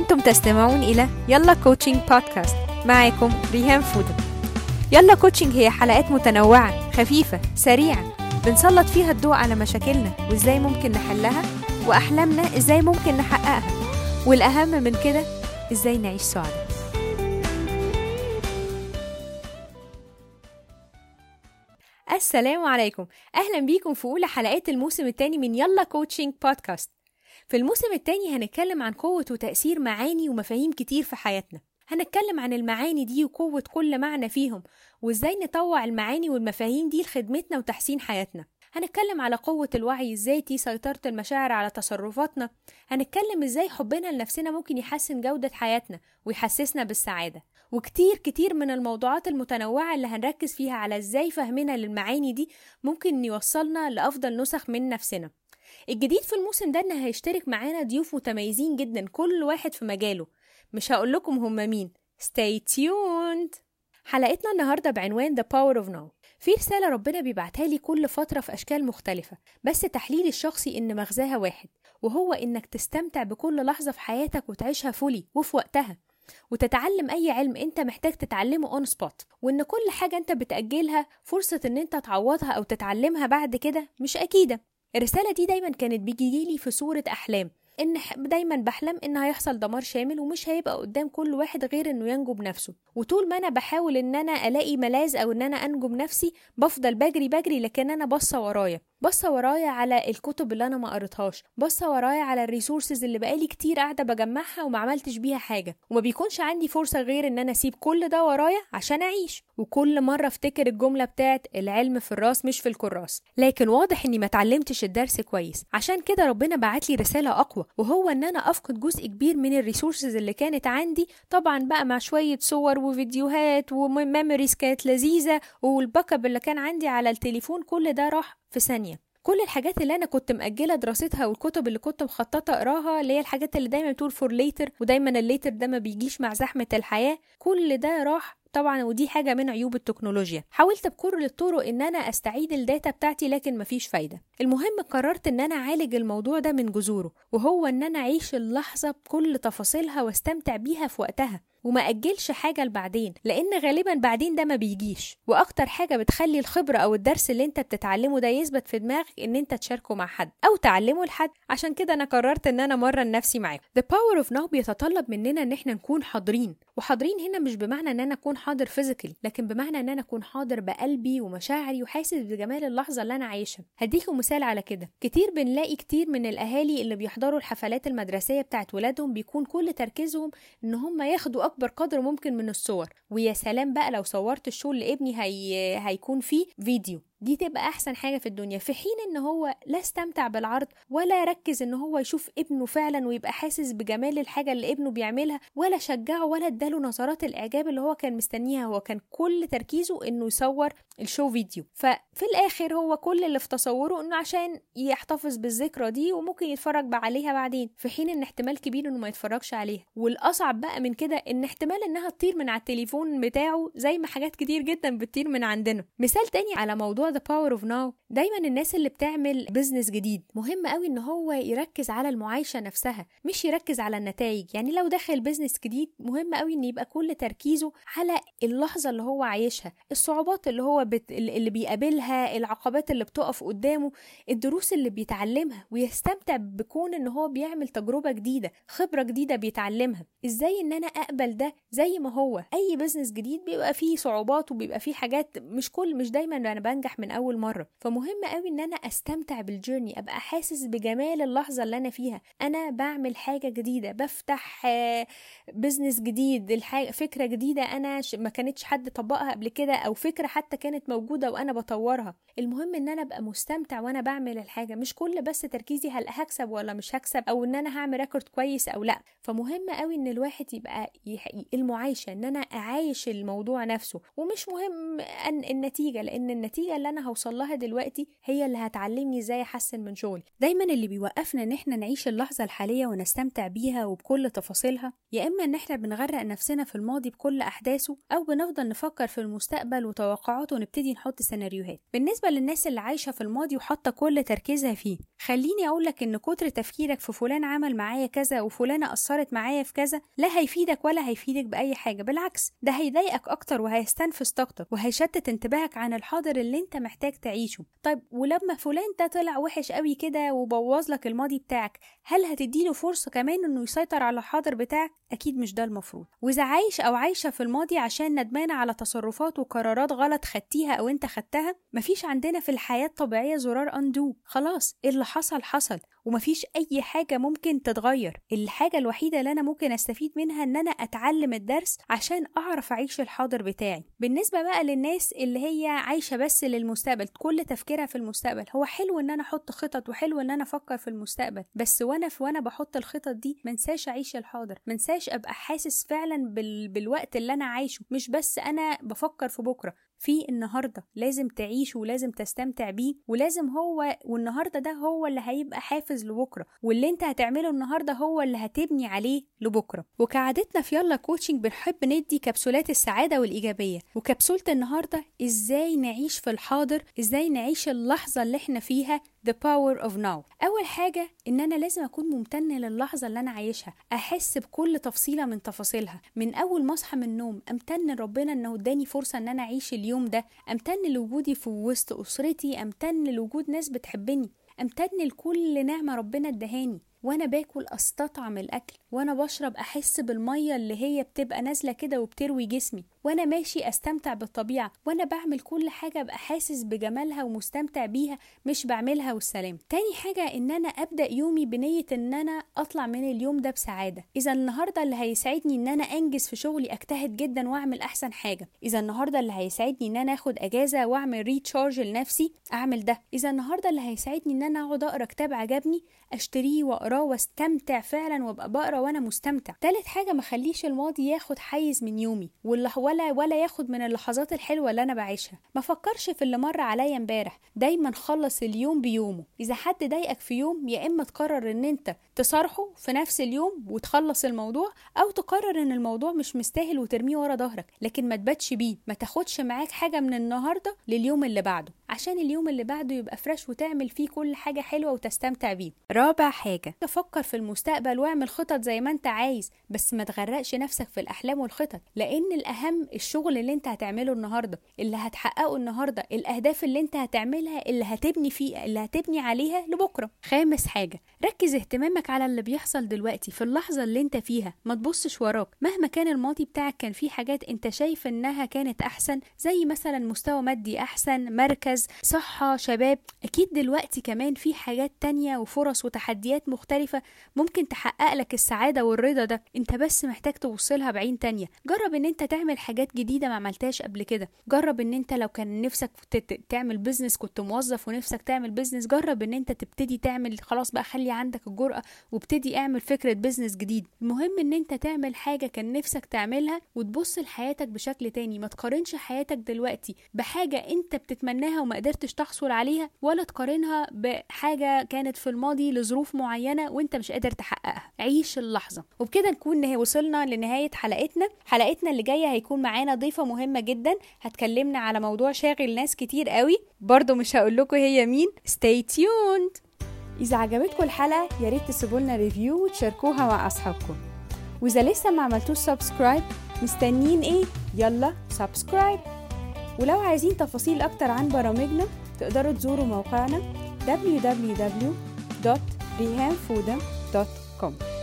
أنتم تستمعون إلى يلا coaching podcast معاكم ريهام فودة يلا coaching هي حلقات متنوعة خفيفة سريعة. بنسلط فيها الضوء على مشاكلنا وإزاي ممكن نحلها وأحلامنا إزاي ممكن نحققها. والأهم من كده إزاي نعيش سعداء. السلام عليكم. أهلا بيكم في أولى حلقات الموسم الثاني من يلا coaching podcast في الموسم الثاني هنتكلم عن قوة وتأثير معاني ومفاهيم كتير في حياتنا. هنتكلم عن المعاني دي وقوة كل معنى فيهم وإزاي نطوع المعاني والمفاهيم دي لخدمتنا وتحسين حياتنا. هنتكلم على قوة الوعي الذاتي سيطرة المشاعر على تصرفاتنا. هنتكلم إزاي حبنا لنفسنا ممكن يحسن جودة حياتنا ويحسسنا بالسعادة. وكتير كتير من الموضوعات المتنوعة اللي هنركز فيها على إزاي فهمنا للمعاني دي ممكن يوصلنا لأفضل نسخ من نفسنا. الجديد في الموسم ده ان هيشترك معانا ضيوف متميزين جدا كل واحد في مجاله. مش هقول لكم هم مين. Stay tuned. حلقتنا النهاردة بعنوان The Power of Now. في رسالة ربنا بيبعتها لي كل فترة في أشكال مختلفة بس تحليلي الشخصي إن مغزاها واحد وهو إنك تستمتع بكل لحظة في حياتك وتعيشها fully وفي وقتها وتتعلم أي علم أنت محتاج تتعلمه on spot وإن كل حاجة أنت بتأجلها فرصة إن أنت تعوضها أو تتعلمها بعد كده مش أكيدة. الرسالة دي دايما كانت بيجيلي في صورة أحلام إن دايما بحلم إن هيحصل دمار شامل ومش هيبقى قدام كل واحد غير إنه ينجو بنفسه. وطول ما أنا بحاول إن أنا ألاقي ملاذ أو إن أنا أنجو بنفسي بفضل بجري بجري لكن أنا باصة ورايا. باصه ورايا على الكتب اللي أنا ما قريتهاش. باصه ورايا على ال resources اللي بقالي كتير قاعدة بجمعها وما عملتش بيها حاجة. وما بيكونش عندي فرصة غير إن أنا أسيب كل ده ورايا عشان أعيش. وكل مرة أفتكر الجملة بتاعت العلم في الرأس مش في الكراس. لكن واضح إني ما اتعلمتش الدرس كويس. عشان كده ربنا بعت لي رسالة أقوى وهو إن أنا أفقد جزء كبير من ال resources اللي كانت عندي. طبعا بقى مع شوية صور وفيديوهات و memories كانت لذيذة وال backup اللي كان عندي على التليفون كل ده راح في ثانية. كل الحاجات اللي أنا كنت مأجلة دراستها والكتب اللي كنت مخططة أقراها اللي هي الحاجات اللي دايما بتقول for later ودايما ال later ده ما بيجيش مع زحمة الحياة كل ده راح طبعا ودي حاجة من عيوب التكنولوجيا. حاولت بكل الطرق إن أنا أستعيد ال data بتاعتي لكن مفيش فايدة. المهم قررت إن أنا أعالج الموضوع ده من جذوره وهو إن أنا أعيش اللحظة بكل تفاصيلها وأستمتع بيها في وقتها وما أجلش حاجة لبعدين لأن غالبا بعدين ده ما بيجيش. وأكتر حاجة بتخلي الخبرة أو الدرس اللي أنت بتتعلمه ده يثبت في دماغك إن أنت تشاركه مع حد أو تعلمه لحد. عشان كده أنا قررت إن أنا أمرن نفسي معاكم The Power of Now بيتطلب مننا إن إحنا نكون حاضرين وحاضرين هنا مش بمعنى إن أنا أكون حاضر physical لكن بمعنى إن أنا أكون حاضر بقلبي ومشاعري وحاسس بجمال اللحظة اللي أنا عايشها. هديكم مثال على كده. كتير بنلاقي كتير من الأهالي اللي بيحضروا الحفلات المدرسية بتاعت ولادهم بيكون كل تركيزهم إن هم ياخدوا أكبر قدر ممكن من الصور. ويا سلام بقى لو صورت ال show اللي ابني هي... هيكون فيه فيديو. دي تبقى أحسن حاجة في الدنيا في حين إن هو لا استمتع بالعرض ولا يركز إن هو يشوف ابنه فعلا ويبقى حاسس بجمال الحاجة اللي ابنه بيعملها ولا شجعه ولا اداله نظرات الإعجاب اللي هو كان مستنيها هو كان كل تركيزه إنه يصور الشو فيديو. ففي الآخر هو كل اللي في تصوره إنه عشان يحتفظ بالذكرى دي وممكن يتفرج عليها بعدين في حين إن احتمال كبير إنه ما يتفرجش عليها. والأصعب بقى من كده إن احتمال إنها تطير من على التليفون بتاعه زي ما حاجات كتير جدا بتطير من عندنا. مثال تاني على موضوع The Power of Now. دايما الناس اللي بتعمل business جديد مهم قوي إن هو يركز على المعايشة نفسها مش يركز على النتائج. يعني لو دخل business جديد مهم قوي إن يبقى كل تركيزه على اللحظة اللي هو عايشها الصعوبات اللي هو بت... اللي بيقابلها العقبات اللي بتقف قدامه الدروس اللي بيتعلمها ويستمتع بكون إن هو بيعمل تجربة جديدة خبرة جديدة بيتعلمها. إزاي إن أنا أقبل ده؟ زي ما هو. أي بزنس جديد بيبقى فيه صعوبات وبيبقى فيه حاجات مش كل مش دايما أنا بنجح من أول مرة. فمهم قوي إن أنا أستمتع بالجيرني أبقى حاسس بجمال اللحظة اللي أنا فيها. أنا بعمل حاجة جديدة بفتح business جديد الحاجة فكرة جديدة أنا ما كانتش حد طبقها قبل كده أو فكرة حتى كانت موجودة وأنا بطورها. المهم إن أنا أبقى مستمتع وأنا بعمل الحاجة. مش كل بس تركيزي هل هكسب ولا مش هكسب أو إن أنا هعمل record كويس أو لأ. فمهم قوي إن الواحد يبقى المعايشة إن أنا أعايش الموضوع نفسه. ومش مهم النتيجة لأن النتيجة اللي أنا هوصل لها دلوقتي هي اللي هتعلمني إزاي أحسن من شغلي. دايما اللي بيوقفنا إن إحنا نعيش اللحظة الحالية ونستمتع بيها وبكل تفاصيلها يا إما إن إحنا بنغرق نفسنا في الماضي بكل أحداثه أو بنفضل نفكر في المستقبل وتوقعاته ونبتدي نحط سيناريوهات. بالنسبة للناس اللي عايشة في الماضي وحاطة كل تركيزها فيه خليني اقولك إن كتر تفكيرك في فلان عمل معايا كذا وفلانة أثرت معايا في كذا لا هيفيدك ولا هيفيدك بأي حاجة. بالعكس ده هيضايقك أكتر وهيستنفذ طاقتك وهيشتت انتباهك عن الحاضر اللي أنت محتاج تعيشه. طيب ولما فلان ده طلع وحش قوي كده وبوظ لك الماضي بتاعك هل هتديله فرصة كمان إنه يسيطر على الحاضر بتاعك؟ أكيد مش ده المفروض. وإذا عايش أو عايشة في الماضي عشان ندمانه على تصرفات وقرارات غلط خدتيها أو أنت خدتها مفيش عندنا في الحياة الطبيعيه زرار اندو خلاص اللي حصل حصل ومفيش أي حاجة ممكن تتغير. الحاجة الوحيدة اللي أنا ممكن أستفيد منها إن أنا أتعلم الدرس عشان أعرف أعيش الحاضر بتاعي. بالنسبة بقى للناس اللي هي عايشة بس للمستقبل كل تفكيرها في المستقبل. هو حلو إن أنا أحط خطط وحلو إن أنا أفكر في المستقبل بس وأنا في وأنا بحط الخطط دي منساش أعيش الحاضر منساش أبقى حاسس فعلا بال... بالوقت اللي أنا عايشه. مش بس أنا بفكر في بكرة في النهارده لازم تعيش ولازم تستمتع بيه ولازم هو والنهاردة ده هو اللي هيبقى حافز لبكرة واللي انت هتعمله النهارده هو اللي هتبني عليه لبكرة. وكعادتنا في يلا كوتشنج بنحب ندي كبسولات السعادة والإيجابية. وكبسولة النهارده إزاي نعيش في الحاضر إزاي نعيش اللحظة اللي إحنا فيها The power of now. أول حاجة إن أنا لازم أكون ممتنة للحظة اللي أنا عايشها. أحس بكل تفصيلة من تفاصيلها. من أول ما أصحى من النوم أمتن لربنا إنه اداني فرصة إن أنا أعيش اليوم ده. أمتن لوجودي في وسط أسرتي. أمتن لوجود ناس بتحبني. أمتن لكل نعمة ربنا ادهاني. وأنا باكل أستطعم الأكل. وأنا بشرب أحس بالمية اللي هي بتبقى نازلة كده وبتروي جسمي. وأنا ماشي أستمتع بالطبيعة وأنا بعمل كل حاجة أبقى حاسس بجمالها ومستمتع بيها مش بعملها والسلام. تاني حاجة إن أنا أبدأ يومي بنية إن أنا أطلع من اليوم ده بسعادة. إذا النهارده اللي هيساعدني إن أنا أنجز في شغلي أجتهد جدا وأعمل أحسن حاجة. إذا النهارده اللي هيساعدني إن أنا آخد أجازة وأعمل ريتشارج لنفسي أعمل ده. إذا النهارده اللي هيساعدني إن أنا أقعد أقرأ كتاب عجبني أشتريه وأقراه وأستمتع فعلا وأبقى بقرأ وأنا مستمتع. تالت حاجة ما خليش الماضي ياخد حيز من يومي ولا ولا ولا ياخد من اللحظات الحلوة اللي أنا بعيشها. ما فكرش في اللي مر عليا امبارح. دايما خلص اليوم بيومه. إذا حد ضايقك في يوم يا إما تقرر إن أنت تصارحه في نفس اليوم وتخلص الموضوع أو تقرر إن الموضوع مش مستاهل وترميه ورا ظهرك. لكن ما تباتش بيه. ما تاخدش معاك حاجة من النهارده لليوم اللي بعده. عشان اليوم اللي بعده يبقى فريش وتعمل فيه كل حاجة حلوة وتستمتع بيه. رابع حاجة. تفكر في المستقبل واعمل خطط زي ما أنت عايز بس ما تغرقش نفسك في الأحلام والخطط. لأن الأهم الشغل اللي انت هتعمله النهارده اللي هتحققه النهارده الأهداف اللي انت هتعملها اللي هتبني فيه اللي هتبني عليها لبكرة. خامس حاجة ركز اهتمامك على اللي بيحصل دلوقتي في اللحظة اللي انت فيها. ما تبصش وراك. مهما كان الماضي بتاعك كان فيه حاجات انت شايف انها كانت أحسن زي مثلا مستوى مادي أحسن مركز صحة شباب. أكيد دلوقتي كمان في حاجات تانية وفرص وتحديات مختلفة ممكن تحقق لك السعادة والرضا ده. انت بس محتاج توصلها بعين تانية. جرب ان انت تعمل حاجات جديدة ما عملتهاش قبل كده. جرب إن أنت لو كان نفسك تعمل business كنت موظف ونفسك تعمل business جرب إن أنت تبتدي تعمل خلاص بقى خلي عندك الجرأة وابتدي اعمل فكرة business جديد. المهم إن أنت تعمل حاجة كان نفسك تعملها وتبص لحياتك بشكل تاني. ما تقارنش حياتك دلوقتي بحاجة أنت بتتمناها وما قدرتش تحصل عليها ولا تقارنها بحاجة كانت في الماضي لظروف معينة وأنت مش قادر تحققها. عيش اللحظة. وبكده نكون وصلنا لنهاية حلقتنا. حلقتنا اللي جاية هيكون معانا ضيفة مهمة جدا. هتكلمنا على موضوع شاغل ناس كتير قوي. برضو مش هقول لكم هي مين. Stay tuned. إذا عجبتكم الحلقة يا ريت تسيبوا لنا review وتشاركوها مع أصحابكم. وإذا لسه ما عملتوش subscribe مستنيين إيه؟ يلا subscribe ولو عايزين تفاصيل أكتر عن برامجنا تقدروا تزوروا موقعنا www.rihanfoodam.com